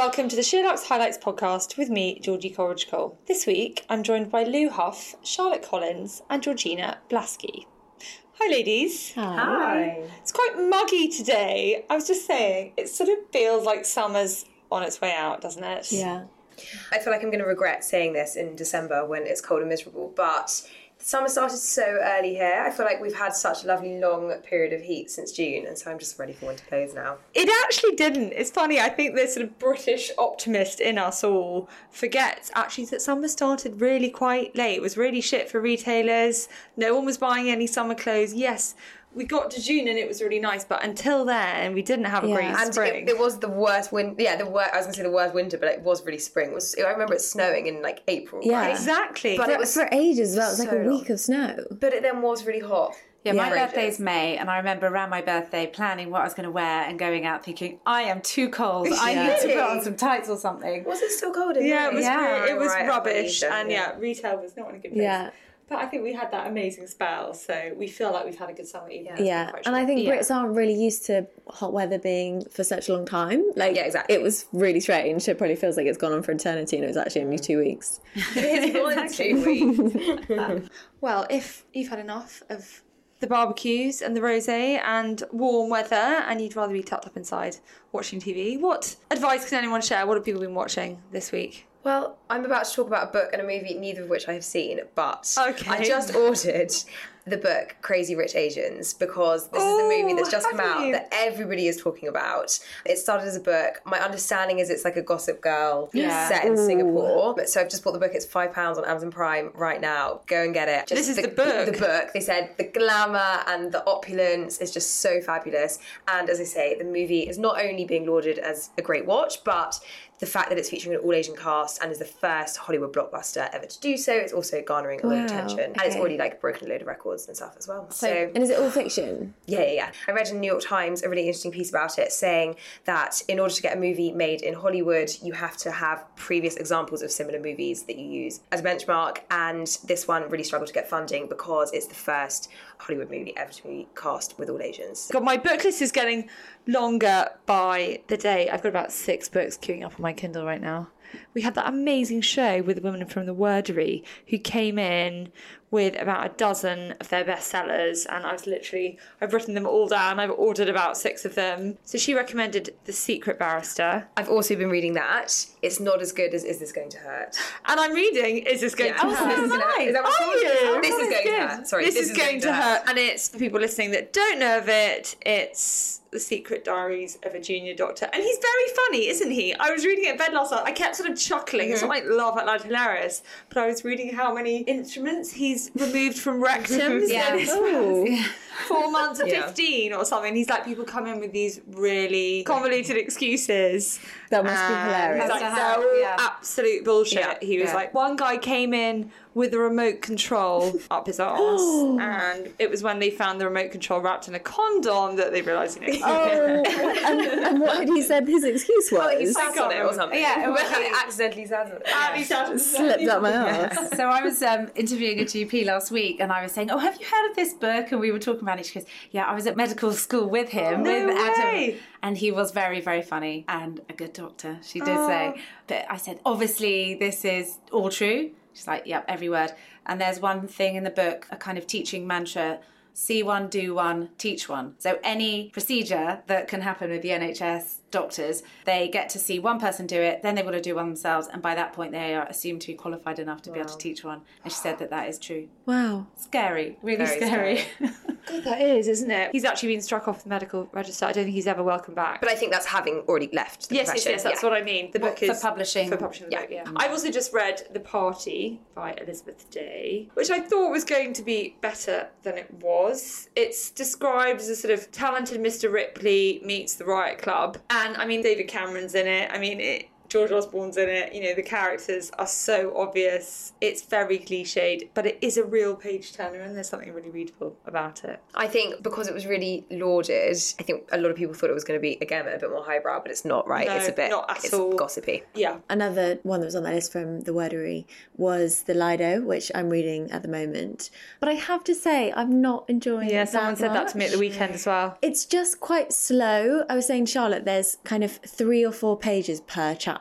Welcome to the SheerLuxe Highlights podcast with me, Georgie Coleridge Cole. This week, I'm joined by Lou Huff, Charlotte Collins, and Georgina Blasky. Hi, ladies. Hi. It's quite muggy today. I was just saying, it sort of feels like summer's on its way out, doesn't it? Yeah. I feel like I'm going to regret saying this in December when it's cold and miserable, but summer started so early here. I feel like we've had such a lovely long period of heat since June, and so I'm just ready for winter clothes now. It actually didn't. It's funny. I think the sort of British optimist in us all forgets actually that summer started really quite late. It was really shit for retailers. No one was buying any summer clothes. Yes, we got to June and it was really nice, but until then, we didn't have a Yeah. great And spring. it, it was the worst winter. Yeah, the worst. I was going to say the worst winter, but it was really spring. It was I remember it snowing in like April. Yeah. right? exactly. But For, it was for ages well. It was like a week long. of snow. But it then was really hot. Yeah, my Yeah. birthday's May, and I remember around my birthday planning what I was going to wear and going out thinking, I am too cold. I Yeah. need to put on some tights or something. Was it still cold in yeah, it was Yeah. re- it was Right, rubbish, Asia, and yeah. retail was not in a good place. Yeah. But I think we had that amazing spell, so we feel like we've had a good summer. Even though Yeah. And I think Yeah. Brits aren't really used to hot weather being for such a long time. Like, Yeah, exactly. It was really strange. It probably feels like it's gone on for eternity and it was actually only two weeks. It's more than two weeks. Well, if you've had enough of the barbecues and the rosé and warm weather and you'd rather be tucked up inside watching TV, what advice can anyone share? What have people been watching this week? Well, I'm about to talk about a book and a movie, neither of which I have seen, but Okay. I just ordered the book Crazy Rich Asians because this is the movie that's just come out you? that everybody is talking about. It started as a book. My understanding is it's like a Gossip Girl Yeah. set in Singapore. But so I've just bought the book. It's five pounds on Amazon Prime right now. Go and get it. Just This is the book. The book. They said the glamour and the opulence is just so fabulous. And as I say, the movie is not only being lauded as a great watch, but the fact that it's featuring an all Asian cast and is the first Hollywood blockbuster ever to do so, it's also garnering a lot of Wow, attention. And it's already like broken a load of records and stuff as well. So, And is it all fiction? yeah, yeah, yeah. I read in the New York Times a really interesting piece about it saying that in order to get a movie made in Hollywood, you have to have previous examples of similar movies that you use as a benchmark. And this one really struggled to get funding because it's the first Hollywood movie ever to be cast with all Asians. God, my book list is getting longer by the day. I've got about six books queuing up on my Kindle right now. We had that amazing show with the women from the Wordery who came in with about a dozen of their bestsellers, and I was literally I've written them all down. I've ordered about six of them. So she recommended The Secret Barrister, I've also been reading that. It's not as good as Is This Going to Hurt? and I'm reading Is This Going Yeah. to Oh, Hurt? so this is is that what Are you? This Oh, is going to good. hurt. Sorry, this, is, going, to hurt. And it's for people listening that don't know of it. It's the Secret Diaries of a Junior Doctor, and he's very funny, isn't he? I was reading it in bed last night. I kept sort of chuckling. It's not like laugh out loud hilarious, but I was reading how many instruments he's removed from rectums. Yeah. his Oh. four months of Yeah. 15 or something. He's like, people come in with these really convoluted excuses. That must be hilarious. Like, they're all yeah. absolute bullshit. Yeah, he was yeah. like, one guy came in with a remote control up his arse, and it was when they found the remote control wrapped in a condom that they realised, you know. Oh, and, and what had he said his excuse was? He sat on it or something. Yeah, but well, he accidentally sat on it. And he sounded Slipped up my ass. so I was um, interviewing a GP last week, and I was saying, "Oh, have you heard of this book?" And we were talking about it. She goes, "Yeah, I was at medical school with him, No with way. Adam, and he was very, very funny and a good doctor." She did say, but I said, "Obviously, this is all true." She's like, "Yep, every word." And there's one thing in the book, a kind of teaching mantra. See one, do one, teach one. So, any procedure that can happen with the NHS doctors, they get to see one person do it, then they've got to do one themselves, and by that point, they are assumed to be qualified enough to be able to teach one. And she said that that is true. Wow. Scary, really Very scary. God, that is, isn't it? He's actually been struck off the medical register. I don't think he's ever welcome back. But I think that's having already left the Yes, yes, profession. yes, that's Yeah. what I mean. The What, book for is publishing? For publishing the Yeah. book, yeah. I've also just read The Party by Elizabeth Day, which I thought was going to be better than it was. It's described as a sort of talented Mr. Ripley meets the Riot Club, and I mean David Cameron's in it. I mean it. George Osborne's in it. You know, the characters are so obvious. It's very cliched, but it is a real page turner, and there's something really readable about it. I think because it was really lauded, I think a lot of people thought it was going to be again a bit more highbrow, but it's not right. No, it's a bit not at it's all. gossipy. Yeah. Another one that was on that list from the Wordery was the Lido, which I'm reading at the moment. But I have to say, I'm not enjoying it. Yeah, someone that said that to me at the weekend as well. It's just quite slow. I was saying, Charlotte, there's kind of three or four pages per chapter,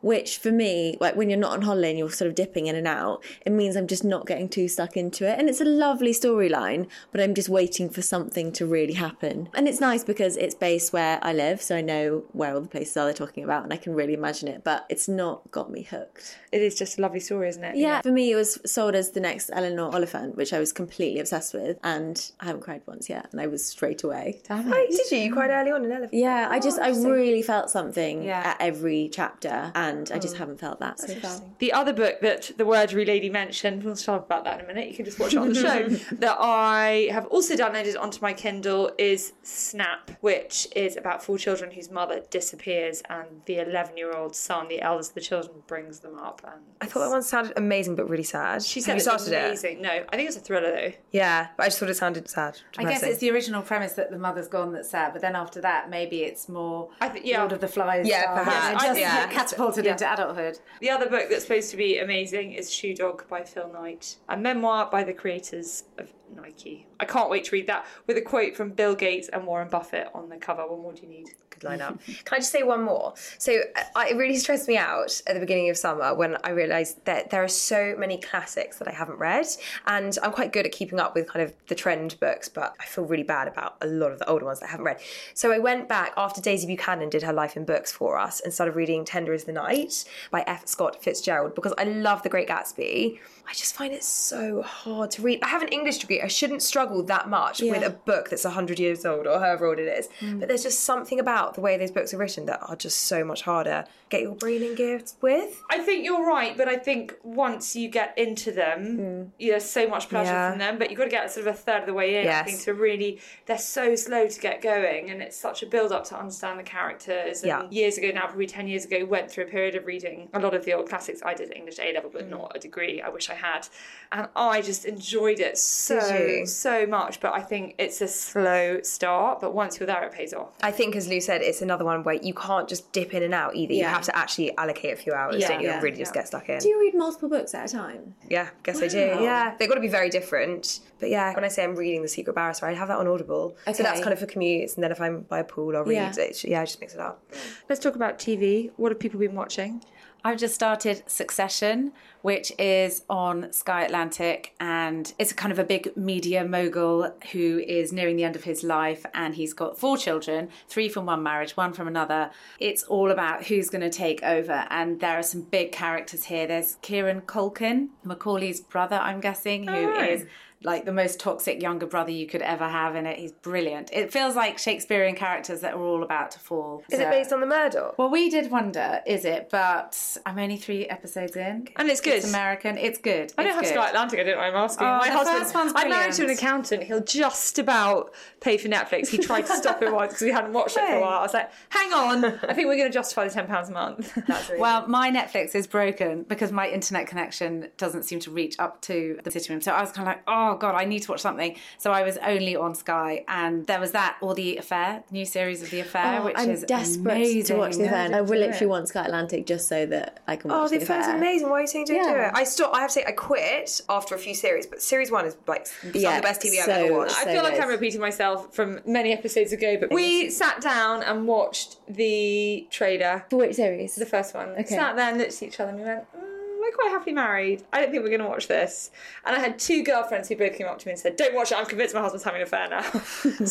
which for me, like when you're not on holiday and you're sort of dipping in and out, it means I'm just not getting too stuck into it. And it's a lovely storyline, but I'm just waiting for something to really happen. And it's nice because it's based where I live, so I know where all the places are they're talking about and I can really imagine it, but it's not got me hooked. It is just a lovely story, isn't it? Yeah, for me, it was sold as the next Eleanor Oliphant, which I was completely obsessed with, and I haven't cried once yet, and I was straight away. Damn Wait, it. did you? You cried early on in Oliphant. Yeah, I just, oh, I really felt something Yeah. at every chapter, and I just mm. haven't felt that so far. The other book that the wordery lady mentioned, we'll talk about that in a minute, you can just watch it on the show, that I have also downloaded onto my Kindle is Snap, which is about four children whose mother disappears and the 11 year old son, the eldest of the children, brings them up. And I thought that one sounded amazing but really sad. She Have said you it started was amazing. No, I think it's a thriller though. Yeah, but I just thought it sounded sad. I guess it's the original premise that the mother's gone that's sad, but then after that, maybe it's more I think- yeah. Lord of the Flies. Yeah, style. perhaps. And I just think- get yeah. catapulted Yeah. into adulthood. The other book that's supposed to be amazing is Shoe Dog by Phil Knight, a memoir by the creators of Nike. I can't wait to read that with a quote from Bill Gates and Warren Buffett on the cover. What more do you need? Good lineup. Can I just say one more? So uh, it really stressed me out at the beginning of summer when I realised that there are so many classics that I haven't read, and I'm quite good at keeping up with kind of the trend books, but I feel really bad about a lot of the older ones that I haven't read. So I went back after Daisy Buchanan did her life in books for us and started reading Tender is the Night by F. Scott Fitzgerald because I love The Great Gatsby. I just find it so hard to read. I have an English degree. I shouldn't struggle that much with a book that's 100 years old or however old it is. But there's just something about the way those books are written that are just so much harder. Get your brain in gear with. I think you're right, but I think once you get into them, you there's so much pleasure Yeah. from them. But you've got to get sort of a third of the way in. I think to really, they're so slow to get going, and it's such a build up to understand the characters. And Yeah. years ago now, probably ten years ago, went through a period of reading a lot of the old classics. I did English A level, but hmm. not a degree. I wish I had, and I just enjoyed it so so much. But I think it's a slow start, but once you're there, it pays off. I think, as Lou said, it's another one where you can't just dip in and out either. You have to actually allocate a few hours, Yeah. don't you? Yeah. And really just get stuck in. Do you read multiple books at a time? Yeah, guess I do. Yeah, they've got to be very different. But yeah, when I say I'm reading The Secret Barrister, I have that on Audible. So that's kind of for commutes. And then if I'm by a pool, I'll read. Yeah. It. Yeah, I just mix it up. Let's talk about TV. What have people been watching? I've just started Succession, which is on Sky Atlantic, and it's a kind of a big media mogul who is nearing the end of his life, and he's got four children three from one marriage, one from another. It's all about who's going to take over, and there are some big characters here. There's Kieran Culkin, Macaulay's brother, I'm guessing, who oh, is like the most toxic younger brother you could ever have in it. He's brilliant. It feels like Shakespearean characters that are all about to fall. Is it based on the Murdoch? well, we did wonder, is it? But I'm only three episodes in, And it's good. It's American. It's good. I don't It's have. Sky Atlantic. I don't know. why I'm asking. Oh, My husband. I'm married to an accountant. He'll just about pay for Netflix. He tried to stop it once because we hadn't watched it for a while. I was like, "Hang on, I think we're going to justify the ten pounds a month." Really Well, my Netflix is broken because my internet connection doesn't seem to reach up to the sitting room. So I was kind of like, oh god, I need to watch something. So I was only on Sky, and there was that or the Affair, new series of the Affair, Oh, which I'm is desperate amazing. to watch the affair. I will do literally it. want Sky Atlantic just so that I can watch Oh, the the affair's affair. amazing. Why are you saying don't do it? I stopped. I have to say, I quit after a few series, but series one is like some Yeah, of the best TV I've ever watched. I so feel like good. I'm repeating myself from many episodes ago, but we sat down and watched the trailer, For which series? the first one. Okay. Sat there and looked at each other and we went, mm, "We're quite happily married. I don't think we're going to watch this." And I had two girlfriends who both came up to me and said, "Don't watch it. I'm convinced my husband's having an affair now." so,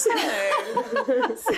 so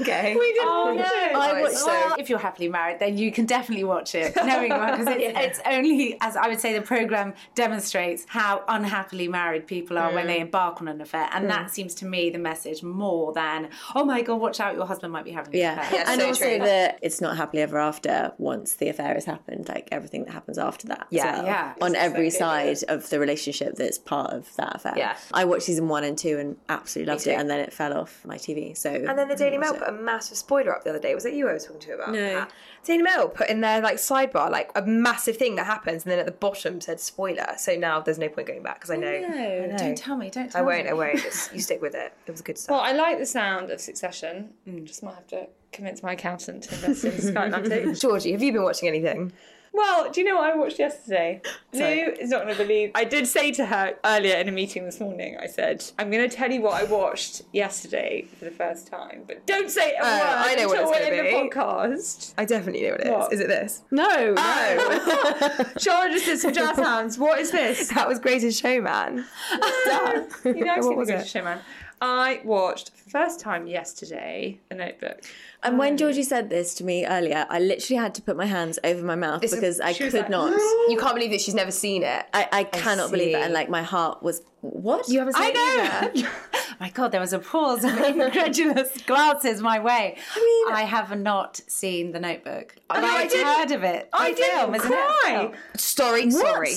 Okay. we didn't Oh, watch no. it. I watched it's so. if you're happily married, then you can definitely watch it, knowing because it's, it's only, as I would say, the program demonstrates how unhappily married people are when they mm. embark on an affair, and that mm. seems to me the message more than, oh my god, watch out, your husband might be having an Yeah, affair. Yeah, and so also true. that it's not happily ever after once the affair has happened. Like everything that happens after that that. Yeah, as well, yeah. On every so side of the relationship that's part of that affair. Yeah. I watched season one and two and absolutely loved it, and then it fell off my TV. So And then the Daily Mail put a massive spoiler up the other day. Was it you I was talking to about? No. that? Daily Mail put in their like sidebar like a massive thing that happens, and then at the bottom said spoiler. So now there's no point going back because I oh, know. I know. Don't tell me. Don't tell I won't. me. I won't. Just, you stick with it. It was a good stuff. Well, I like the sound of Succession. Mm. Just might have to convince my accountant to invest in Sky Atlantic. Georgie, have you been watching anything? Well, do you know what I watched yesterday? Lou is not going to believe. I did say to her earlier in a meeting this morning, I said, I'm going to tell you what I watched yesterday for the first time, but don't say a oh, word I know what until it's we're in be. the podcast. I definitely know what it is. What? Is it this? no, Oh, Charlotte just did some jazz hands. What is this? that was Greatest Showman. You know, I've What seen was the it? Greatest Showman. I watched for the first time yesterday The Notebook. And when um, Georgie said this to me earlier, I literally had to put my hands over my mouth It's a- because I she was could like, not. You can't believe that she's never seen it. I, I cannot believe it, see. and like my heart was what? You haven't seen I it know. Oh my God, there was a pause of incredulous glances my way. I mean- I have not seen The Notebook. know, I've I didn't- heard of it. I The didn't film, isn't it? cry. Oh. Film. Sorry, sorry.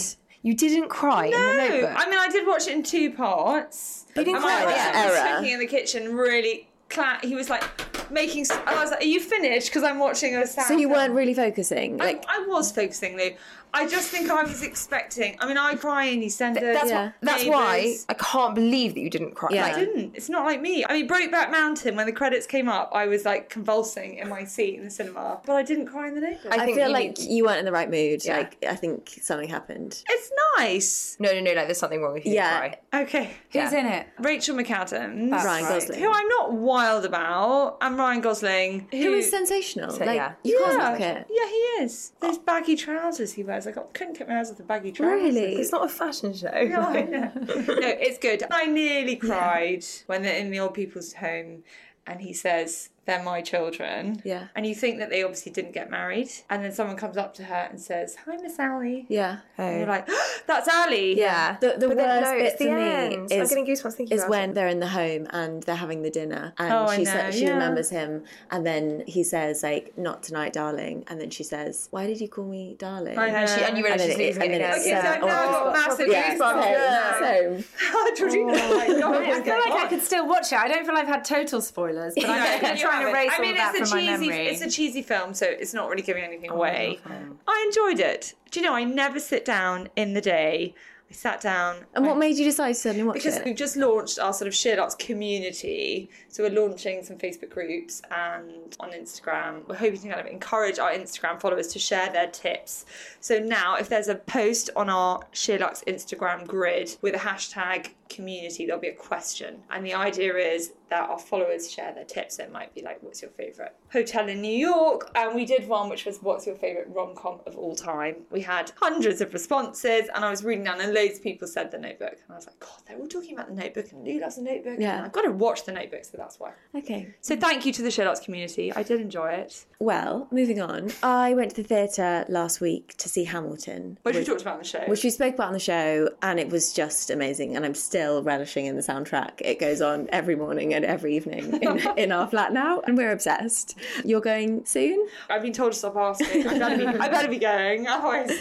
You didn't cry in the No, notebook. I mean, I did watch it in two parts. You didn't And cry my at the husband end? was Error. cooking in the kitchen, really. Cla- he was like making. I was like, "Are you finished?" Because I'm watching a sound. so you film. weren't really focusing, I, like I was focusing, Lou. I just think I was expecting. I mean, I cry in EastEnders. that's Yeah. wh- that's why I can't believe that you didn't cry. Yeah. Like, I didn't. It's not like me. I mean, Brokeback Mountain. When the credits came up, I was like convulsing in my seat in the cinema, but I didn't cry in the notebook. I I feel you like need- you weren't in the right mood. Yeah. Like I think something happened. it's nice. no, no, no. Like there's something wrong with you. Yeah. Didn't cry. Okay. Who's Yeah. in it? Rachel McAdams, That's Ryan right. Gosling. who I'm not wild about, and Ryan Gosling, who, Who is sensational? So, like yeah. you can't yeah, knock it. yeah, he is. Those oh. baggy trousers he wears. I got, couldn't get my eyes off the baggy trousers. Really? It's not a fashion show. No, know. no, it's good. I nearly cried when they're in the old people's home and he says, They're my children. Yeah. And you think that they obviously didn't get married. And then someone comes up to her and says, Hi, Miss Allie. Yeah. And you're like, That's Ali. Yeah. The, the But worst then, no, bit it's the for me end. I'm is, getting goosebumps thinking is about when it. they're in the home and they're having the dinner and Oh, I she know, sa- she yeah. remembers him and then he says like not tonight darling and then she says why did you call me darling I know. And, she, and you realise then she's it, losing it then again. it's Yeah, uh, so now I've got massive goosebumps. same, same. Georgina, oh my God, I feel like I could still watch it. I don't feel I've had total spoilers, but I'm going to try haven't. erase I all mean, of that it's from a my cheesy, memory. it's a cheesy film, so it's not really giving anything Oh, away. I enjoyed it. Do you know? I never sit down in the day. I sat down. And I- what made you decide to suddenly watch because it? we've just launched our sort of arts community. So we're launching some Facebook groups and on Instagram. We're hoping to kind of encourage our Instagram followers to share their tips. So now if there's a post on our SheerLuxe Instagram grid with a hashtag community, there'll be a question. And the idea is that our followers share their tips. It might be like, what's your favourite hotel in New York? And we did one which was what's your favourite rom-com of all time? We had hundreds of responses and I was reading down and loads of people said the notebook. And I was like, God, they're all talking about the notebook and Lou loves the notebook. Yeah. I've got to watch the notebook, so that's why. Okay. So thank you to the SheerLuxe community. I did enjoy it. Well, moving on. I went to the theatre last week to see Hamilton. Which we talked about on the show. which we spoke about on the show, and it was just amazing. And I'm still relishing in the soundtrack. It goes on every morning and every evening in, in our flat now, and we're obsessed. You're going soon? I've been told to stop asking. I better be, I better be going. Otherwise,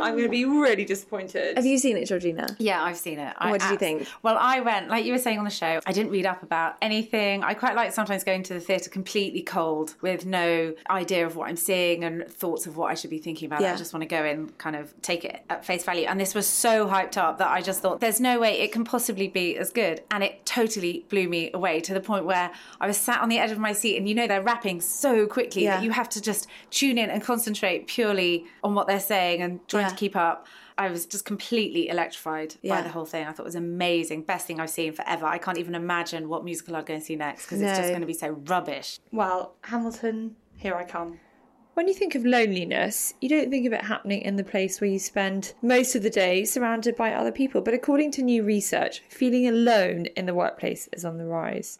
I'm going to be really disappointed. Have you seen it, Georgina? Yeah, I've seen it. I What did you think? Well, I went, like you were saying on the show, I didn't read up about anything. I quite like sometimes going to the theatre completely cold with no idea of what I'm seeing and thoughts of what I should be thinking about. Yeah. I just want to go in, kind of take it at face value. And this was so hyped up that I just thought, there's no way it can possibly be as good. And it totally blew me away to the point where I was sat on the edge of my seat and you know they're rapping so quickly Yeah. that you have to just tune in and concentrate purely on what they're saying and trying Yeah. to keep up. I was just completely electrified Yeah. by the whole thing. I thought it was amazing. Best thing I've seen forever. I can't even imagine what musical I'd go and see next because it's just going to be so rubbish. Well, Hamilton, here I come. When you think of loneliness, you don't think of it happening in the place where you spend most of the day surrounded by other people. But according to new research, feeling alone in the workplace is on the rise.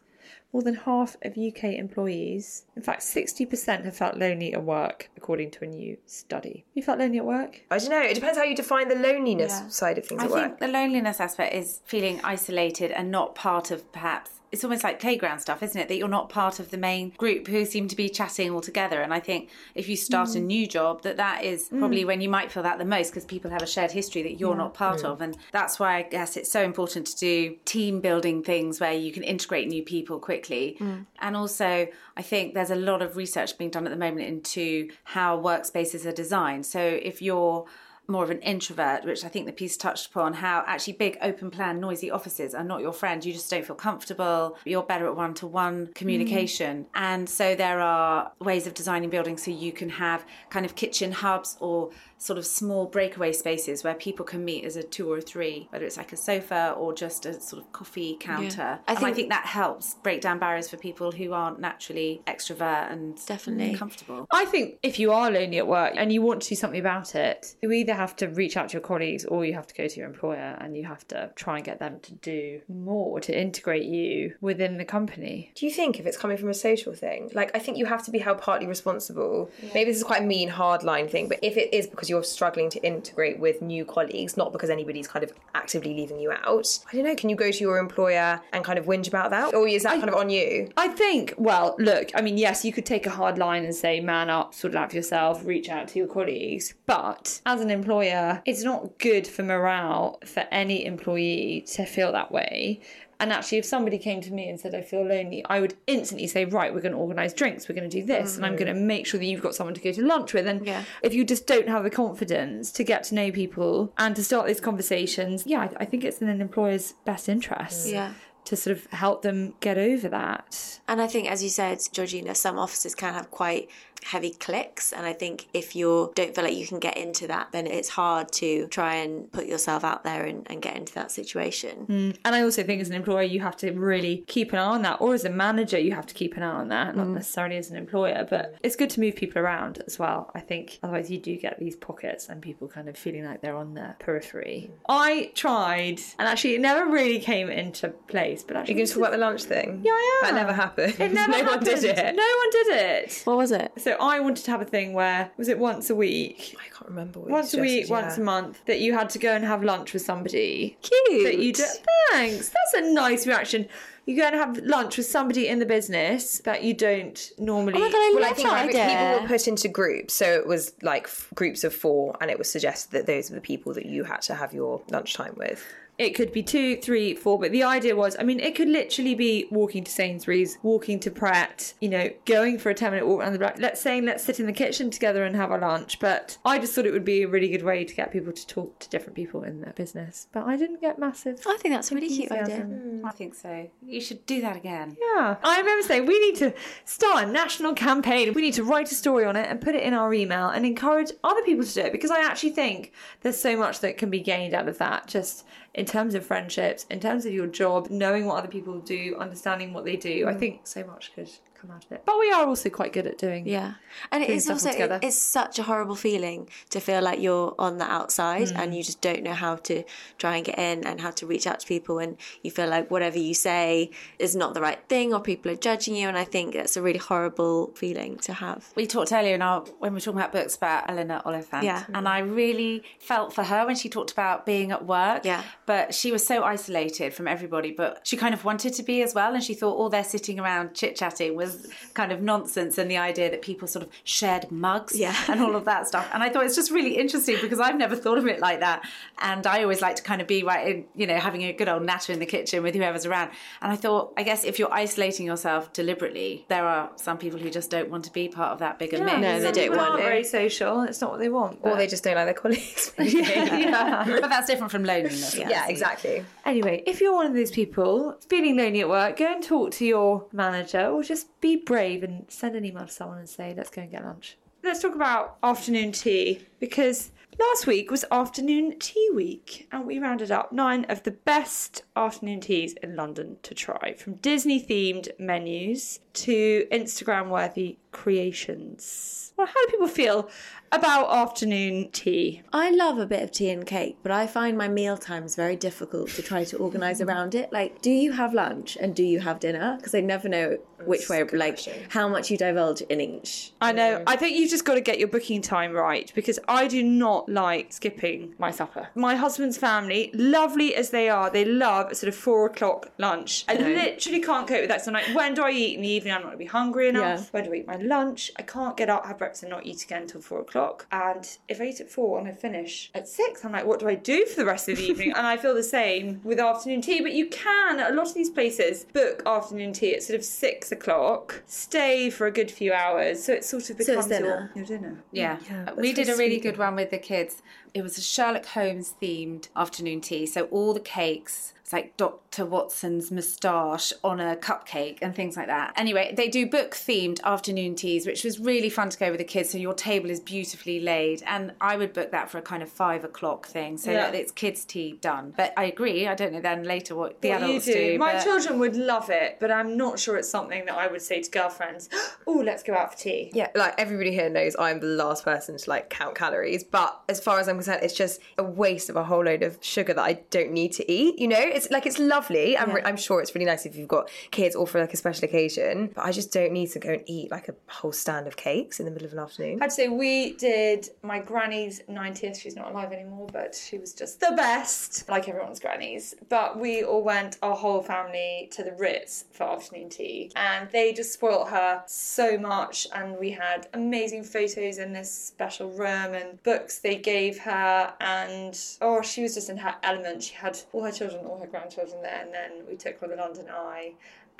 More than half of UK employees, in fact, 60% have felt lonely at work, according to a new study. You felt lonely at work? I don't know. It depends how you define the loneliness side of things I at think work. the loneliness aspect is feeling isolated and not part of perhaps it's almost like playground stuff, isn't it? That you're not part of the main group who seem to be chatting all together. And I think if you start a mm. new job, that that is probably mm. when you might feel that the most because people have a shared history that you're not part of. And that's why I guess it's so important to do team building things where you can integrate new people quickly. Mm. And also, I think there's a lot of research being done at the moment into how workspaces are designed. So if you're more of an introvert, which I think the piece touched upon how actually big, open plan, noisy offices are not your friend. You just don't feel comfortable. You're better at one to one communication. And so there are ways of designing buildings so you can have kind of kitchen hubs or sort of small breakaway spaces where people can meet as a two or a three, whether it's like a sofa or just a sort of coffee counter. I and I think- think that helps break down barriers for people who aren't naturally extrovert and Definitely. comfortable. I think if you are lonely at work and you want to do something about it, you either have to reach out to your colleagues or you have to go to your employer and you have to try and get them to do more to integrate you within the company. Do you think if it's coming from a social thing, like I think you have to be held partly responsible? Maybe this is quite a mean, hard line thing, but if it is because you're struggling to integrate with new colleagues, not because anybody's kind of actively leaving you out, I don't know, can you go to your employer and kind of whinge about that? Or is that kind of on you? I think, well, look, I mean, yes, you could take a hard line and say, man up, sort it out for yourself, reach out to your colleagues. But as an employer, it's not good for morale for any employee to feel that way. And actually, if somebody came to me and said, I feel lonely, I would instantly say, right, we're going to organise drinks, we're going to do this, and I'm mm-hmm. going to make sure that you've got someone to go to lunch with. And Yeah. if you just don't have the confidence to get to know people and to start these conversations, yeah, I, I think it's in an employer's best interest Yeah. to sort of help them get over that. And I think, as you said, Georgina, some offices can have quite heavy clicks. And I think if you don't feel like you can get into that, then it's hard to try and put yourself out there and, and get into that situation. Mm, and I also think as an employer, you have to really keep an eye on that. Or as a manager, you have to keep an eye on that, not mm. necessarily as an employer. But it's good to move people around as well, I think. Otherwise, you do get these pockets and people kind of feeling like they're on the periphery. I tried, and actually, it never really came into place. But actually, You can talk about the lunch thing. Yeah, I am. That never happened. It never no one did it. No one did it. What was it? So I wanted to have a thing where was it once a week? I can't remember. What Once a week, once a month, that you had to go and have lunch with somebody. Cute. That you do. Thanks. That's a nice reaction. You go and have lunch with somebody in the business that you don't normally. Oh my god, I Well, I love think that but people were put into groups, so it was like f- groups of four, and it was suggested that those were the people that you had to have your lunchtime with. It could be two, three, four, but the idea was, I mean, it could literally be walking to Sainsbury's, walking to Pret, you know, going for a 10 minute walk around the block. Let's say, let's sit in the kitchen together and have a lunch. But I just thought it would be a really good way to get people to talk to different people in their business. But I didn't get massive. I think that's a really cute idea. enthusiasm. Hmm, I think so. You should do that again. Yeah. I remember saying we need to start a national campaign. We need to write a story on it and put it in our email and encourage other people to do it because I actually think there's so much that can be gained out of that just in terms of friendships, in terms of your job, knowing what other people do, understanding what they do. I mm. think so much could come out of it. But we are also quite good at doing Yeah, and it Doing is also it, it's such a horrible feeling to feel like you're on the outside Mm. and you just don't know how to try and get in and how to reach out to people, and you feel like whatever you say is not the right thing or people are judging you, and I think that's a really horrible feeling to have. We talked earlier in our when we were talking about books about Eleanor Oliphant, Yeah. and I really felt for her when she talked about being at work. Yeah. but she was so isolated from everybody, but she kind of wanted to be as well, and she thought all their sitting around chit chatting was kind of nonsense, and the idea that people sort of shared mugs, Yeah. and all of that stuff. And I thought it's just really interesting because I've never thought of it like that, and I always like to kind of be right in, you know, having a good old natter in the kitchen with whoever's around. And I thought, I guess if you're isolating yourself deliberately, there are some people who just don't want to be part of that bigger mix. No, they don't people want aren't it. very social. It's not what they want. Or they just don't like their colleagues. yeah. but that's different from loneliness. yeah, exactly. Anyway, if you're one of those people feeling lonely at work, go and talk to your manager or just be brave and send an email to someone and say, let's go and get lunch. Let's talk about afternoon tea because Last week was afternoon tea week, and we rounded up nine of the best afternoon teas in London to try, from Disney themed menus to Instagram worthy creations. Well, how do people feel about afternoon tea? I love a bit of tea and cake, but I find my meal times very difficult to try to organise around it. Like, do you have lunch and do you have dinner? Because I never know which way, like, how much you divulge in each. I know. I think you've just got to get your booking time right because I do not like skipping my supper. My husband's family, lovely as they are, they love a sort of four o'clock lunch. I literally can't cope with that. So I'm like, when do I eat in the evening? I'm not going to be hungry enough. Yeah. When do I eat my lunch? I can't get up, have breakfast, and not eat again until four o'clock. And if I eat at four and I finish at six, I'm like, what do I do for the rest of the evening? and I feel the same with afternoon tea. But you can, a lot of these places, book afternoon tea at sort of six o'clock, stay for a good few hours. So it sort of it's becomes dinner. Your, your dinner. Yeah, uh, that's we did a really sweet. good one with the kids. It was a Sherlock Holmes themed afternoon tea. So all the cakes, it's like Dr. Watson's moustache on a cupcake and things like that. Anyway, they do book themed afternoon teas, which was really fun to go with the kids. So your table is beautifully laid, and I would book that for a kind of five o'clock thing. So Yeah. that it's kids' tea done. But I agree. I don't know then later what the What you adults do. do. My but- children would love it, but I'm not sure it's something that I would say to girlfriends. Oh, let's go out for tea. Yeah, like everybody here knows I'm the last person to like count calories, but as far as I'm concerned, it's just a waste of a whole load of sugar that I don't need to eat. You know, it's like it's lovely. I'm, re- I'm sure it's really nice if you've got kids or for like a special occasion, but I just don't need to go and eat like a whole stand of cakes in the middle of an afternoon. I'd say we did my granny's 90th. She's not alive anymore, but she was just the best, like everyone's grannies. But we all went, our whole family, to the Ritz for afternoon tea. And they just spoilt her so much. And we had amazing photos in this special room and books they gave her. And oh, she was just in her element. She had all her children, all her grandchildren there. And then we took her the London Eye.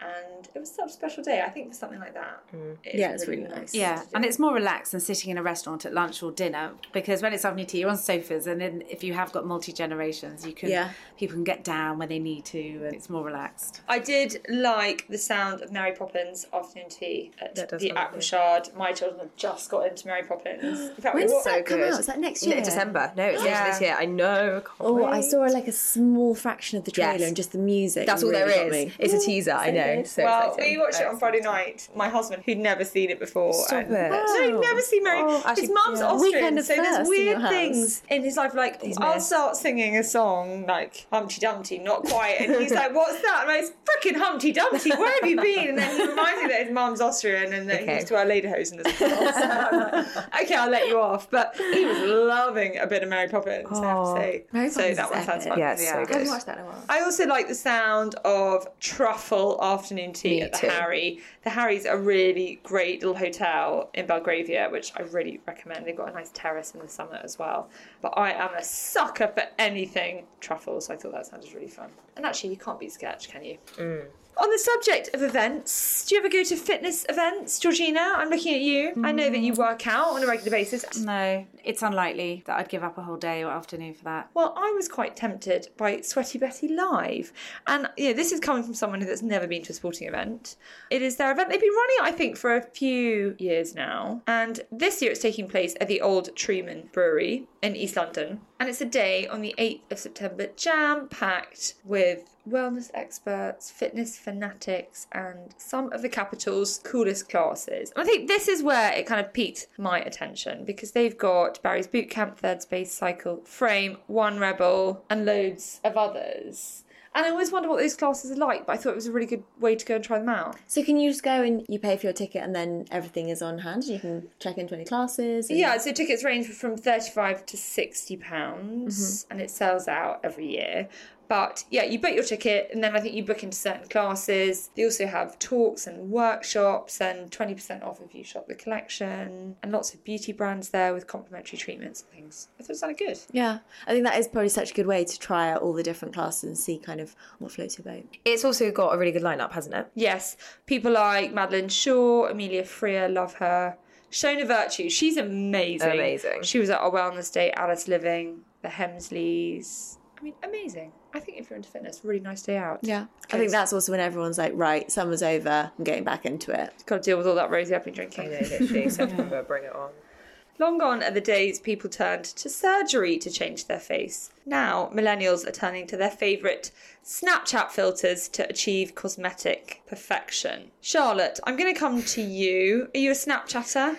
And it was such a special day. I think for something like that. Mm. is Yeah, it's really nice. Yeah, and it's more relaxed than sitting in a restaurant at lunch or dinner because when it's afternoon tea, you're on sofas, and then if you have got multi generations, you can Yeah. people can get down when they need to, and it's more relaxed. I did like the sound of Mary Poppins afternoon tea at the sound lovely. Aqua Shard. My children have just got into Mary Poppins. In fact, When's we wa- that come out? Is that next year? No, December. No, it's later this year. I know. Can't Oh, I saw like a small fraction of the trailer Yes. and just the music. That's all really there got is. me. It's a teaser. I know. So well, exciting. we watched it on Friday night. My husband, who'd never seen it before, Stop and- it. No, he'd oh. never seen Mary. Oh, his mum's yeah. Austrian, Weekend so there's first in weird things in his life. Like, I'll missed. start singing a song like Humpty Dumpty, not quite, and he's like, "What's that?" And I was freaking Humpty Dumpty. Where have you been? And then he reminds me that his mum's Austrian and that he Okay. used to wear lederhosen as well. So I'm like, okay, I'll let you off. But he was loving a bit of Mary Poppins. I have to oh, say. Mary so Poppins that is one sounds epic. fun. Yeah, it's so I haven't watched that in a while. I also like the sound of truffle afternoon tea Me at the too. Harry. The Harry's a really great little hotel in Belgravia, which I really recommend. They've got a nice terrace in the summer as well. But I am a sucker for anything truffle, so I thought that sounded really fun. And actually, you can't beat sketch, can you? Mm. On the subject of events, do you ever go to fitness events, Georgina? I'm looking at you. I know that you mm. work out on a regular basis. No, it's unlikely that I'd give up a whole day or afternoon for that. Well, I was quite tempted by Sweaty Betty Live. And yeah, this is coming from someone that's never been to a sporting event. It is their event. They've been running it, I think, for a few years now. And this year it's taking place at the Old Truman Brewery in East London. And it's a day on the 8th of September, jam packed with wellness experts, fitness fanatics, and some of the capital's coolest classes. And I think this is where it kind of piqued my attention because they've got Barry's Bootcamp, Third Space Cycle, Frame, One Rebel, and loads of others. And I always wonder what those classes are like, but I thought it was a really good way to go and try them out. So can you just go and you pay for your ticket and then everything is on hand? You can check into any classes. and- Yeah, so tickets range from thirty-five to sixty pounds, mm-hmm. and it sells out every year. But yeah, you book your ticket, and then I think you book into certain classes. They also have talks and workshops, and twenty percent off if you shop the collection, and lots of beauty brands there with complimentary treatments and things. I thought it sounded good. Yeah, I think that is probably such a good way to try out all the different classes and see kind of what floats your boat. It's also got a really good lineup, hasn't it? Yes, people like Madeleine Shaw, Amelia Freer, love her. Shona Vertue, she's amazing. Amazing. She was at our wellness day, Alice Liveing, the Hemsleys. I mean, amazing. I think if you're into fitness, really nice day out. Yeah, I think that's also when everyone's like, right, summer's over, I'm getting back into it. Got to deal with all that rosy I've been drinking. know, literally. September, bring it on. Long gone are the days people turned to surgery to change their face. Now, millennials are turning to their favourite Snapchat filters to achieve cosmetic perfection. Charlotte, I'm going to come to you. Are you a Snapchatter?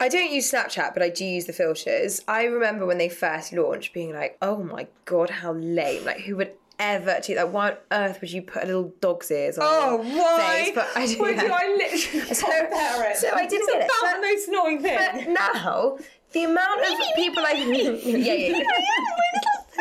I don't use Snapchat, but I do use the filters. I remember when they first launched being like, oh my god, how lame. Like, who would ever do that? Why on earth would you put a little dog's ears on Oh, why? face? But I do, Why do I literally So- compare it? so I didn't it's get it, about but- the most annoying thing. But now, the amount of people I. yeah, yeah, yeah.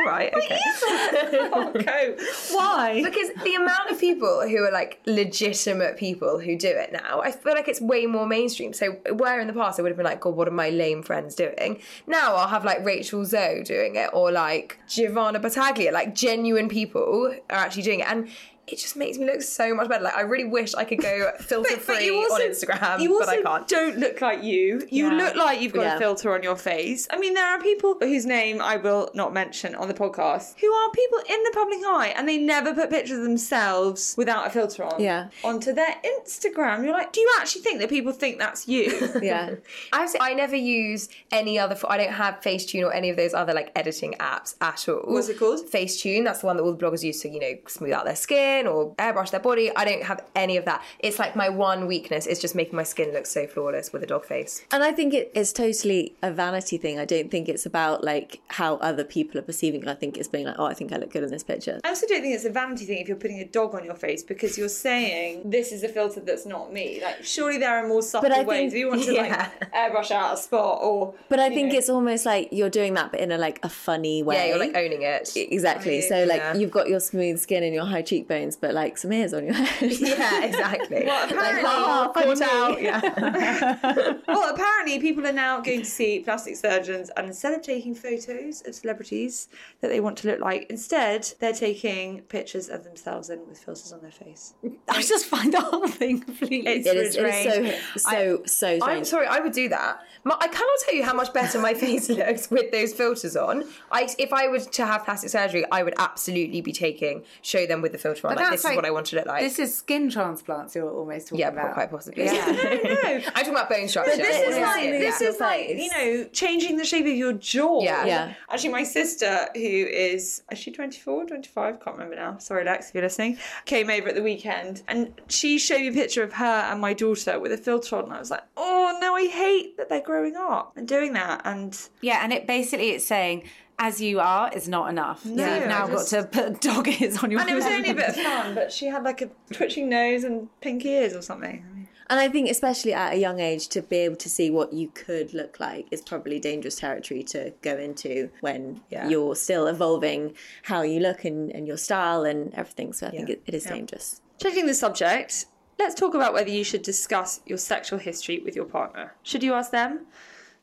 Right, okay. okay. Oh, Why? Because the amount of people who are like legitimate people who do it now, I feel like it's way more mainstream. So where in the past I would have been like, God, what are my lame friends doing? Now I'll have like Rachel Zoe doing it or like Giovanna Battaglia, like genuine people are actually doing it. And it just makes me look so much better. Like I really wish I could go filter free on Instagram, you also but I can't. don't look like you. You Yeah. look like you've got Yeah. a filter on your face. I mean, there are people whose name I will not mention on the podcast who are people in the public eye and they never put pictures of themselves without a filter on Yeah. onto their Instagram. You're like, do you actually think that people think that's you? Yeah. I have to say, I never use any other. I don't have Facetune or any of those other like editing apps at all. What's it called? Facetune. That's the one that all the bloggers use to you know smooth out their skin or airbrush their body. I don't have any of that. It's like my one weakness is just making my skin look so flawless with a dog face. And I think it is totally a vanity thing. I don't think it's about like how other people are perceiving. I think it's being like, oh, I think I look good in this picture. I also don't think it's a vanity thing if you're putting a dog on your face because you're saying this is a filter that's not me. Like, surely there are more subtle I ways. think- if you want to yeah. like airbrush out a spot or. But I think know. it's almost like you're doing that, but in a like a funny way. Yeah, you're like owning it. Exactly. So like Yeah. you've got your smooth skin and your high cheekbones, but like some ears on your head. yeah, exactly. Well, apparently- half funny caught out. Yeah. Well, apparently, people are now going to see plastic surgeons, and instead of taking photos of celebrities that they want to look like, instead they're taking pictures of themselves in with filters on their face. I just find the whole thing completely. It's- It is, it strange. is so so so I'm sorry, I would do that. I cannot tell you how much better my face looks with those filters on. I, if I were to have plastic surgery, I would absolutely be taking show them with the filter on. But Like, that's this is what I want to look like. This is skin transplants you're almost talking yeah, about. quite possibly. no, no. I'm talking about bone structure. But this is Yeah. like Yeah. this is like you know changing the shape of your jaw. Yeah. Yeah. Actually, my sister, who is is she 24, 25? Can't remember now. Sorry, Lex, if you're listening. Came over at the weekend and she showed me a picture of her and my daughter with a filter on. And I was like, oh no, I hate that they're growing up and doing that. And Yeah, and it basically it's saying as you are is not enough. No, so you've now just- got to put dog ears on your. Face. And it was only a bit of fun, but she had like a twitching nose and pink ears or something. And I think, especially at a young age, to be able to see what you could look like is probably dangerous territory to go into when Yeah. you're still evolving how you look and, and your style and everything. So I think it, it is dangerous. Changing the subject, let's talk about whether you should discuss your sexual history with your partner. Should you ask them?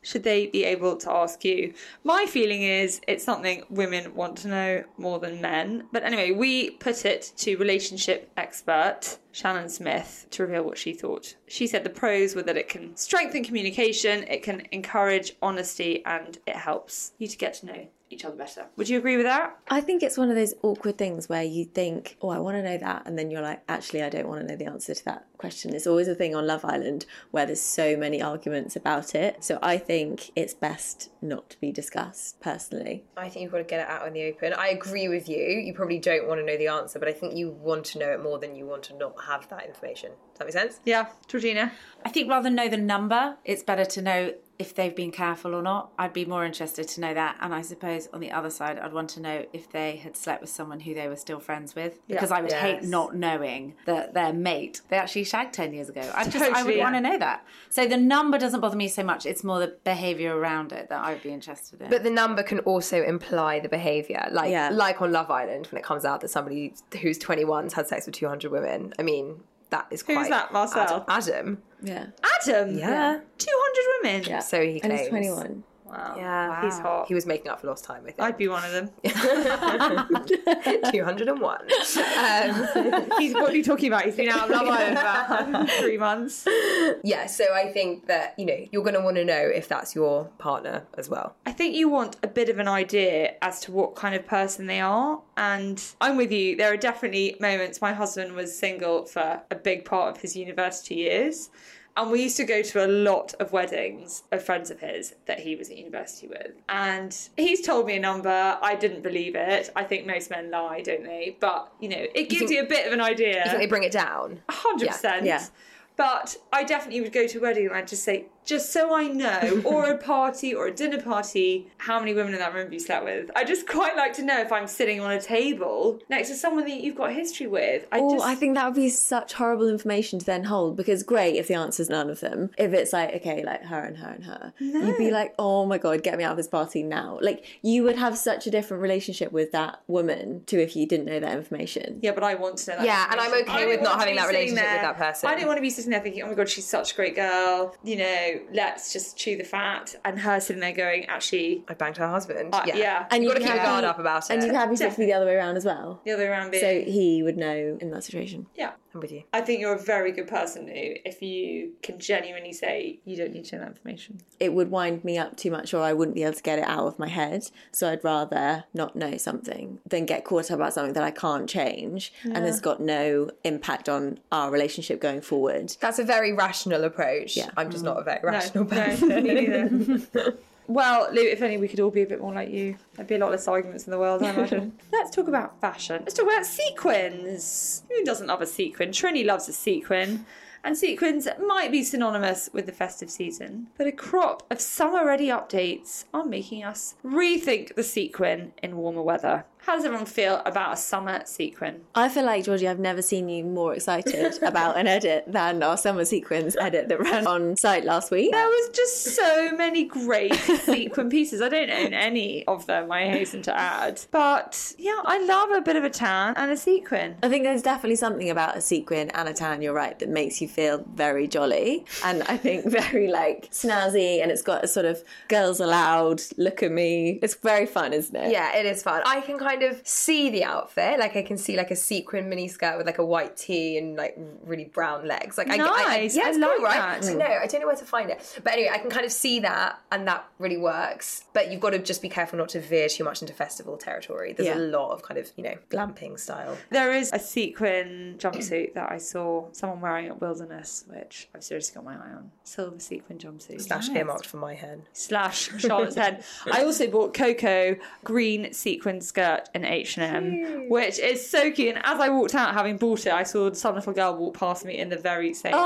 Should they be able to ask you? My feeling is it's something women want to know more than men. But anyway, we put it to relationship expert Shannon Smith to reveal what she thought. She said the pros were that it can strengthen communication, it can encourage honesty, and it helps you to get to know each other better. Would you agree with that? I think it's one of those awkward things where you think, oh, I want to know that. And then you're like, actually, I don't want to know the answer to that question. It's always a thing on Love Island where there's so many arguments about it. So I think it's best not to be discussed personally. I think you've got to get it out in the open. I agree with you. You probably don't want to know the answer, but I think you want to know it more than you want to not have that information. Does that make sense? Yeah, Georgina. I think rather than know the number, it's better to know if they've been careful or not. I'd be more interested to know that. And I suppose on the other side, I'd want to know if they had slept with someone who they were still friends with. Because I would hate not knowing that their mate they actually shagged ten years ago. I just I would Totally, want to know that. So the number doesn't bother me so much. It's more the behaviour around it that I'd be interested in. But the number can also imply the behaviour. Like Yeah. like on Love Island, when it comes out that somebody who's 21 has had sex with 200 women. I mean, that is quite. that, Marcel? Adam. Yeah. Adam. Yeah. 200 women. Yeah. So he claims. And he's claims. 21. Wow. Yeah. He's hot. He was making up for lost time, I think. I'd be one of them. 201. Um, He's what are you talking about? He's been out of Love Island for three months. yeah, so I think that, you know, you're going to want to know if that's your partner as well. I think you want a bit of an idea as to what kind of person they are. And I'm with you. There are definitely moments. My husband was single for a big part of his university years. And we used to go to a lot of weddings of friends of his that he was at university with. And he's told me a number. I didn't believe it. I think most men lie, don't they? But, you know, it gives you, think- a bit of an idea. I think they bring it down. hundred percent. Yeah. But I definitely would go to a wedding and I'd just say, just so I know, or a party or a dinner party, how many women in that room have you slept with? I just quite like to know if I'm sitting on a table next to someone that you've got history with. I Oh, just, I think that would be such horrible information to then hold because great if the answer's none of them. If it's like, okay, like her and her and her, you'd be like, oh my God, get me out of this party now. Like, you would have such a different relationship with that woman to if you didn't know that information. yeah, but I want to know that. Yeah, and I'm okay I with don't not want to having that sitting relationship with that person. I don't want to be sitting there thinking, oh my god, she's such a great girl. You know, let's just chew the fat, and her sitting there going, actually, I banged her husband. Uh, yeah. yeah. And And you've got to keep your happy- guard up about it. And you'd be happy for to be the other way around as well. the other way around being. So he would know in that situation. yeah. I'm with you. I think you're a very good person who, if you can genuinely say you don't need to know that information. It would wind me up too much or I wouldn't be able to get it out of my head. So I'd rather not know something than get caught up about something that I can't change and has got no impact on our relationship going forward. That's a very rational approach. Yeah. I'm just not a very mm. rational no, person. me neither. well, Lou, if only we could all be a bit more like you. There'd be a lot less arguments in the world, I imagine. Let's talk about fashion. Let's talk about sequins. Who doesn't love a sequin? Trini loves a sequin. And sequins might be synonymous with the festive season, but a crop of summer ready updates are making us rethink the sequin in warmer weather. How does everyone feel about a summer sequin? I feel like, Georgie, I've never seen you more excited about an edit than our summer sequins edit that ran on site last week. There was just so many great sequin pieces. I don't own any of them, I hasten to add. But yeah, I love a bit of a tan and a sequin. I think there's definitely something about a sequin and a tan, you're right, that makes you feel very jolly. And I think very like snazzy and it's got a sort of girls aloud, look at me. It's very fun, isn't it? Yeah, it is fun. I can kind of see the outfit. Like I can see like a sequin mini skirt with like a white tee and like really brown legs. Like I, I, I, yeah, I like cool, right? that. Know. I don't know where to find it, but anyway, I can kind of see that, and that really works. But you've got to just be careful not to veer too much into festival territory. There's Yeah. a lot of kind of you know glamping style. There is a sequin jumpsuit that I saw someone wearing at Wilderness, which I've seriously got my eye on. Silver sequin jumpsuit. Slash earmarked for my hen. slash Charlotte's Head. I also bought Coco green sequin skirt in H and M, which is so cute. And as I walked out, having bought it, I saw some little girl walk past me in the very same skirt.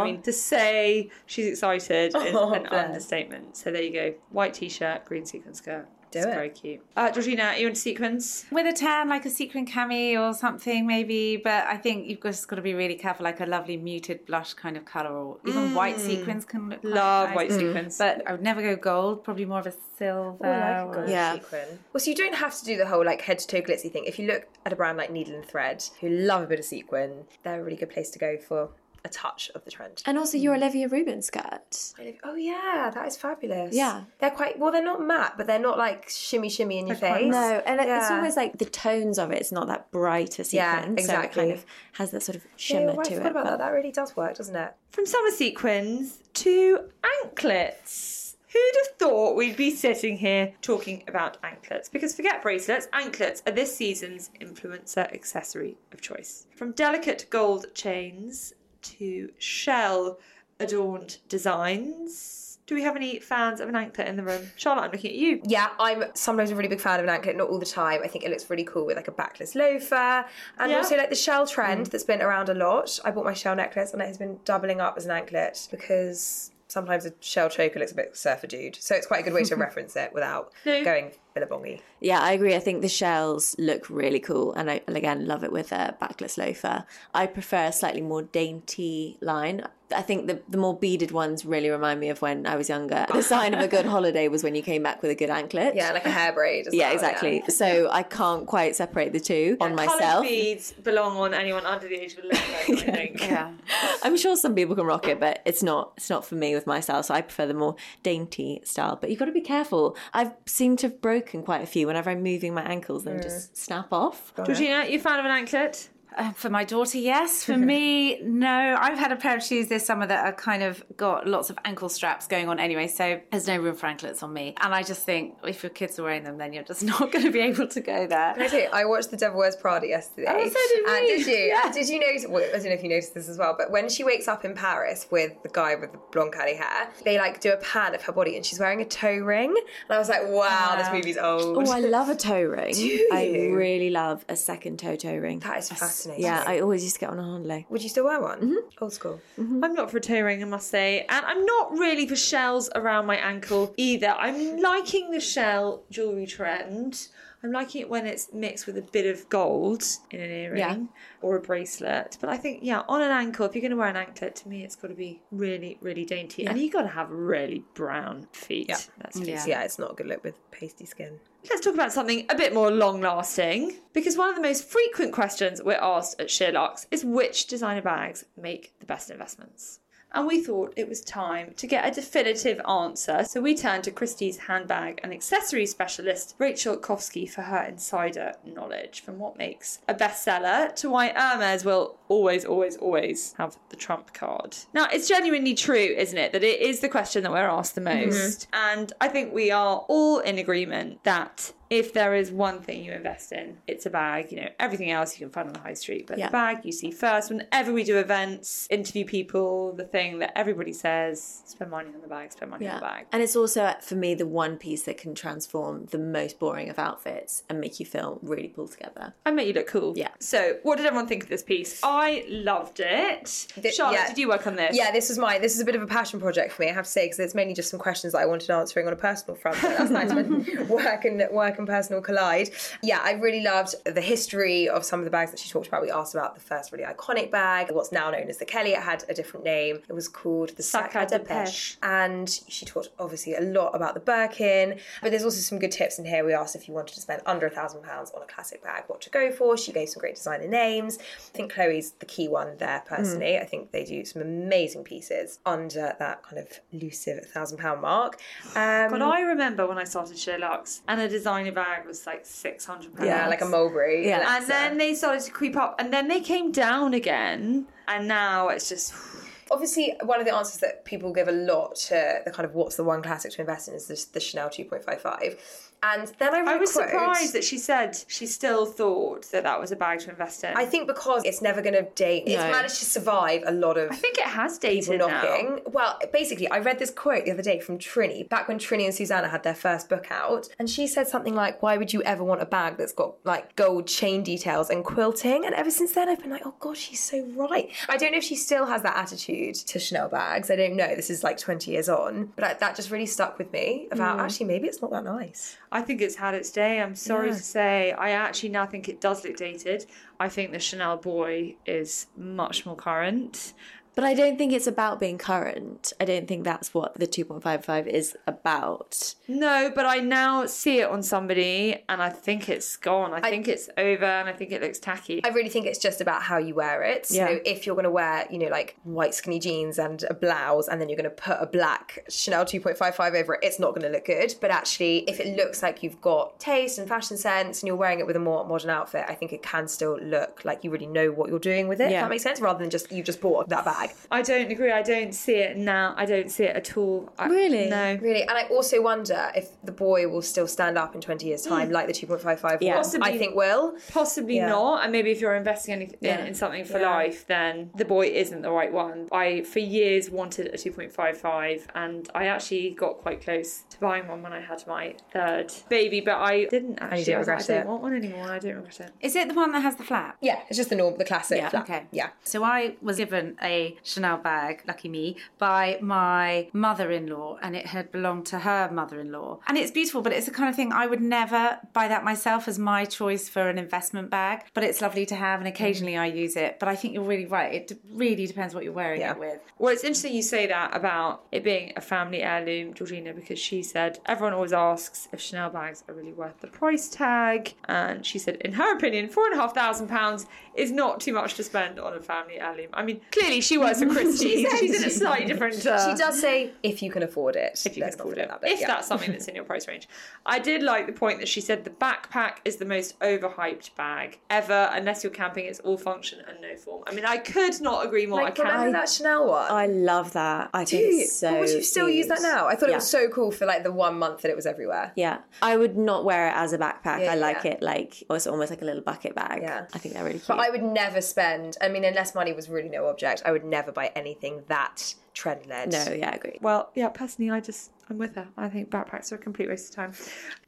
I mean, to say she's excited is Oh, an bless. understatement. So there you go: white t-shirt, green sequin skirt. Do it's it. very cute. Uh, Georgina, are you into sequins? with a tan, like a sequin cami or something, maybe. But I think you've just got to be really careful, like a lovely muted blush kind of colour, or even white sequins can look. quite Love nice. white sequins. But I would never go gold. Probably more of a silver. I like a gold Yeah. sequin. Well, so you don't have to do the whole like head to toe glitzy thing. If you look at a brand like Needle and Thread, who love a bit of sequin, they're a really good place to go for a touch of the trend. And also your mm. Olivia Rubin skirt. Oh yeah, that is fabulous. Yeah. they're quite well. They're not matte, but they're not like shimmy shimmy in your face. No, and it- it's always like the tones of it. It's not that brighter sequin. Yeah, So it kind of has that sort of Yeah, shimmer right, I to forgot it. about but- that. That really does work, doesn't it? From summer sequins to anklets. Who'd have thought we'd be sitting here talking about anklets? Because forget bracelets, anklets are this season's influencer accessory of choice. From delicate gold chains to shell adorned designs. Do we have any fans of an anklet in the room? Charlotte, I'm looking at you. Yeah, I'm sometimes a really big fan of an anklet, not all the time. I think it looks really cool with like a backless loafer and Yeah. also like the shell trend mm. that's been around a lot. I bought my shell necklace and it has been doubling up as an anklet because sometimes a shell choker looks a bit surfer dude. So it's quite a good way to reference it without No. going billabongy. Yeah, I agree. I think the shells look really cool, and I and again love it with a backless loafer. I prefer a slightly more dainty line. I think the the more beaded ones really remind me of when I was younger. The sign of a good holiday was when you came back with a good anklet. Yeah, like a hair braid. Yeah, well, exactly. So I can't quite separate the two on myself. beads belong on anyone under the age of 11, I think. Yeah. I'm sure some people can rock it, but it's not it's not for me with my style. So I prefer the more dainty style. But you've got to be careful. I've seemed to have broken quite a few whenever I'm moving my ankles and mm. just snap off. Georgina, you fan of an anklet? Uh, for my daughter, yes. For me, no. I've had a pair of shoes this summer that are kind of got lots of ankle straps going on anyway, so there's no room for anklets on me. And I just think if your kids are wearing them, then you're just not going to be able to go there. I you, I watched The Devil Wears Prada yesterday. Oh, so did And did you? Yeah. Did you notice? Well, I don't know if you noticed this as well, but when she wakes up in Paris with the guy with the blonde curly hair, they like do a pan of her body, and she's wearing a toe ring. And I was like, wow, this movie's old. Oh, I love a toe ring. Do I really love a second toe toe ring. That is fascinating. Yeah, I always used to get on a Honda. Would you still wear one? Mm-hmm. Old school. I'm not for a toe I must say. And I'm not really for shells around my ankle either. I'm liking the shell jewellery trend. I'm liking it when it's mixed with a bit of gold in an earring Yeah. or a bracelet. But I think, yeah, on an ankle, if you're going to wear an anklet, to me, it's got to be really, really dainty. And you've got to have really brown feet. Yeah. Let's Yeah. Yeah, it's not a good look with pasty skin. Let's talk about something a bit more long lasting because one of the most frequent questions we're asked at SheerLuxe is which designer bags make the best investments? And we thought it was time to get a definitive answer, so we turned to Christie's handbag and accessory specialist Rachel Koffsky for her insider knowledge from what makes a bestseller to why Hermes will always, always, always have the trump card. Now, it's genuinely true, isn't it, that it is the question that we're asked the mm-hmm. most. And I think we are all in agreement that if there is one thing you invest in, it's a bag. You know, everything else you can find on the high street, but Yeah. the bag you see first. Whenever we do events, interview people, the thing that everybody says, spend money on the bag, spend money on the bag. And it's also for me the one piece that can transform the most boring of outfits and make you feel really pulled together. I make you look cool. Yeah. So, what did everyone think of this piece? I loved it. Th- Charlotte, yeah. did you work on this? Yeah, this was mine. This is a bit of a passion project for me, I have to say, because it's mainly just some questions that I wanted answering on a personal front. But that's nice when work and work personal collide. Yeah, I really loved the history of some of the bags that she talked about. We asked about the first really iconic bag, what's now known as the Kelly. It had a different name. It was called the Sac Sac à à Dépêche. Dépêche. And she talked obviously a lot about the Birkin. But there's also some good tips in here. We asked if you wanted to spend under a thousand pounds on a classic bag, what to go for. She gave some great designer names. I think Chloe's the key one there personally. I think they do some amazing pieces under that kind of elusive thousand pound mark. Um, But I remember when I started SheerLuxe and a bag was like £600. yeah, like a mulberry. Yeah. And then they started to creep up and then they came down again. And now it's just. Obviously, one of the answers that people give a lot to the kind of what's the one classic to invest in is this, the Chanel 2.55. And then I read I was quote. surprised that she said she still thought that that was a bag to invest in. I think because it's never going to date. It's managed to survive a lot of I think it has dated now. Well, basically, I read this quote the other day from Trinny, back when Trinny and Susannah had their first book out, and she said something like, "Why would you ever want a bag that's got like gold chain details and quilting?" And ever since then, I've been like, "Oh God, she's so right." I don't know if she still has that attitude to Chanel bags. I don't know. This is like twenty years on, but I, that just really stuck with me about mm. actually maybe it's not that nice. I think it's had its day. I'm sorry to say. I actually now think it does look dated. I think the Chanel boy is much more current. But I don't think it's about being current. I don't think that's what the 2.55 is about. No, but I now see it on somebody and I think it's gone. I, think it's over and I think it looks tacky. I really think it's just about how you wear it. So Yeah. if you're going to wear, you know, like white skinny jeans and a blouse, and then you're going to put a black Chanel 2.55 over it, it's not going to look good. But actually, if it looks like you've got taste and fashion sense, and you're wearing it with a more modern outfit, I think it can still look like you really know what you're doing with it. If Yeah. that makes sense, rather than just you just bought that bag. I don't agree. I don't see it now. I don't see it at all. I- Really? No. Really, and I also wonder if the boy will still stand up in 20 years' hmm. time, like the 2.55 Yeah. was. I think will. Possibly Yeah. not. And maybe if you're investing in, in, Yeah. in something for Yeah. life, then the boy isn't the right one. I, for years, wanted a 2.55 and I actually got quite close to buying one when I had my third baby, but I didn't actually. don't I, was like, regret I don't want one anymore. and I don't regret it. Is it the one that has the flap? Yeah, it's just the norm, the classic. Yeah, flap. Okay. Yeah. So I was given a Chanel bag, lucky me, by my mother-in-law, and it had belonged to her mother-in-law. And it's beautiful, but it's the kind of thing I would never buy that myself as my choice for an investment bag. But it's lovely to have, and occasionally I use it. But I think you're really right. It really depends what you're wearing Yeah. it with. Well, it's interesting you say that about it being a family heirloom, Georgina, because she said everyone always asks if Chanel bags are really worth the price tag. And she said, in her opinion, four and a half thousand pounds is not too much to spend on a family heirloom. I mean, clearly she works for Christie. She's in a slightly different. Uh, She does say if you can afford it. if you can afford it. that bit, if yeah. that's something that's in your price range. I did like the point that she said the backpack is the most overhyped bag ever. Unless you're camping, it's all function and no form. I mean, I could not agree more. Like, I can't. that Chanel one? I love that. I think Dude, it's so. but would you still use that now? I thought it was so cool for like the one month that it was everywhere. Yeah, I would not wear it as a backpack. Yeah, I like yeah. it like it's almost like a little bucket bag. Yeah. I think they're really cute. But I would never spend. I mean, unless money was really no object, I would never buy anything that trend led. no, yeah, I agree. Well, yeah, personally, I just I'm with her. I think backpacks are a complete waste of time.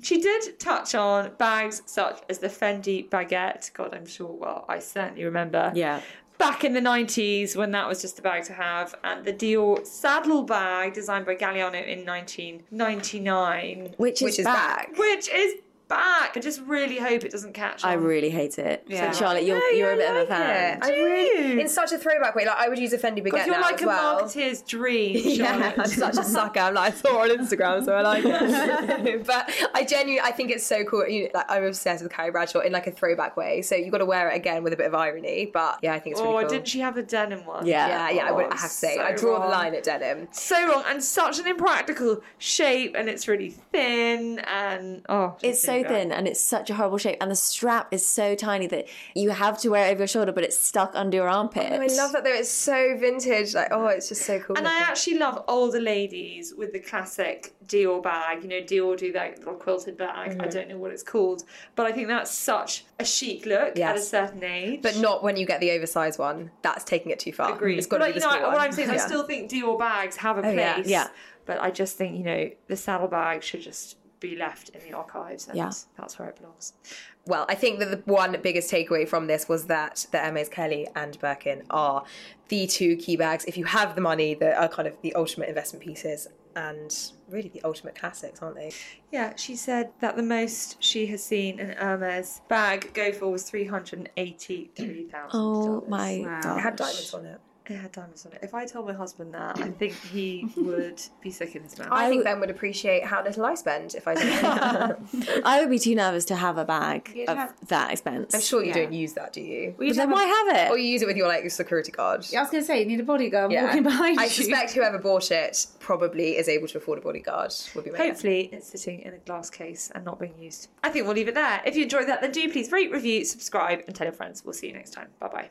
She did touch on bags such as the Fendi baguette. God, I'm sure. Well, I certainly remember. Yeah. Back in the 90s, when that was just a bag to have, and the Dior saddle bag designed by Galliano in 1999, Which is, Which is back. back. which is back. I just really hope it doesn't catch on. I really hate it. Yeah. So Charlotte, you're you're a bit of a fan. I really, in such a throwback way. Like I would use a Fendi baguette Because you're now like as a well. marketeer's dream, Yeah, I'm such a sucker. I'm like, I saw her on Instagram, so I like it. but I genuinely, I think it's so cool. You know, like, I'm obsessed with Carrie Bradshaw in like a throwback way. So you've got to wear it again with a bit of irony. But yeah, I think it's really Oh, cool. didn't she have the denim one? Yeah. Yeah, yeah, I would Oh, I have to say. so I draw wrong. the line at denim. so wrong and such an impractical shape and it's really thin and oh It's so thin and it's such a horrible shape, and the strap is so tiny that you have to wear it over your shoulder, but it's stuck under your armpit. Oh, I love that though. It's so vintage. Like, oh, it's just so cool. and I actually love older ladies with the classic Dior bag. You know, Dior do that little quilted bag. Mm-hmm. I don't know what it's called, but I think that's such a chic look at a certain age. but not when you get the oversized one. That's taking it too far. Agreed. It's got but to be you the know, small what one. I'm saying is, I still think Dior bags have a place. yeah. Yeah. But I just think you know the saddle bag should just be left in the archives, and Yeah. that's where it belongs. Well, I think that the one biggest takeaway from this was that the Hermes Kelly and Birkin are the two key bags. If you have the money, that are kind of the ultimate investment pieces and really the ultimate classics, aren't they? Yeah, she said that the most she has seen an Hermes bag go for was three hundred and eighty-three thousand. oh my Wow. god! It had diamonds on it. It had diamonds on it. If I told my husband that, I think he would be sick in his mouth. I, think w- Ben would appreciate how little I spend if I did. I would be too nervous to have a bag You'd of have- that expense. I'm sure you Yeah. don't use that, do you? Well, But then have a- why have Or it? Or you use it with your like security guard. I was going to say, you need a bodyguard Yeah. walking behind I you. suspect whoever bought it probably is able to afford a bodyguard. Would be my guess. Hopefully, it's sitting in a glass case and not being used. I think we'll leave it there. If you enjoyed that, then do please rate, review, subscribe, and tell your friends. We'll see you next time. Bye bye.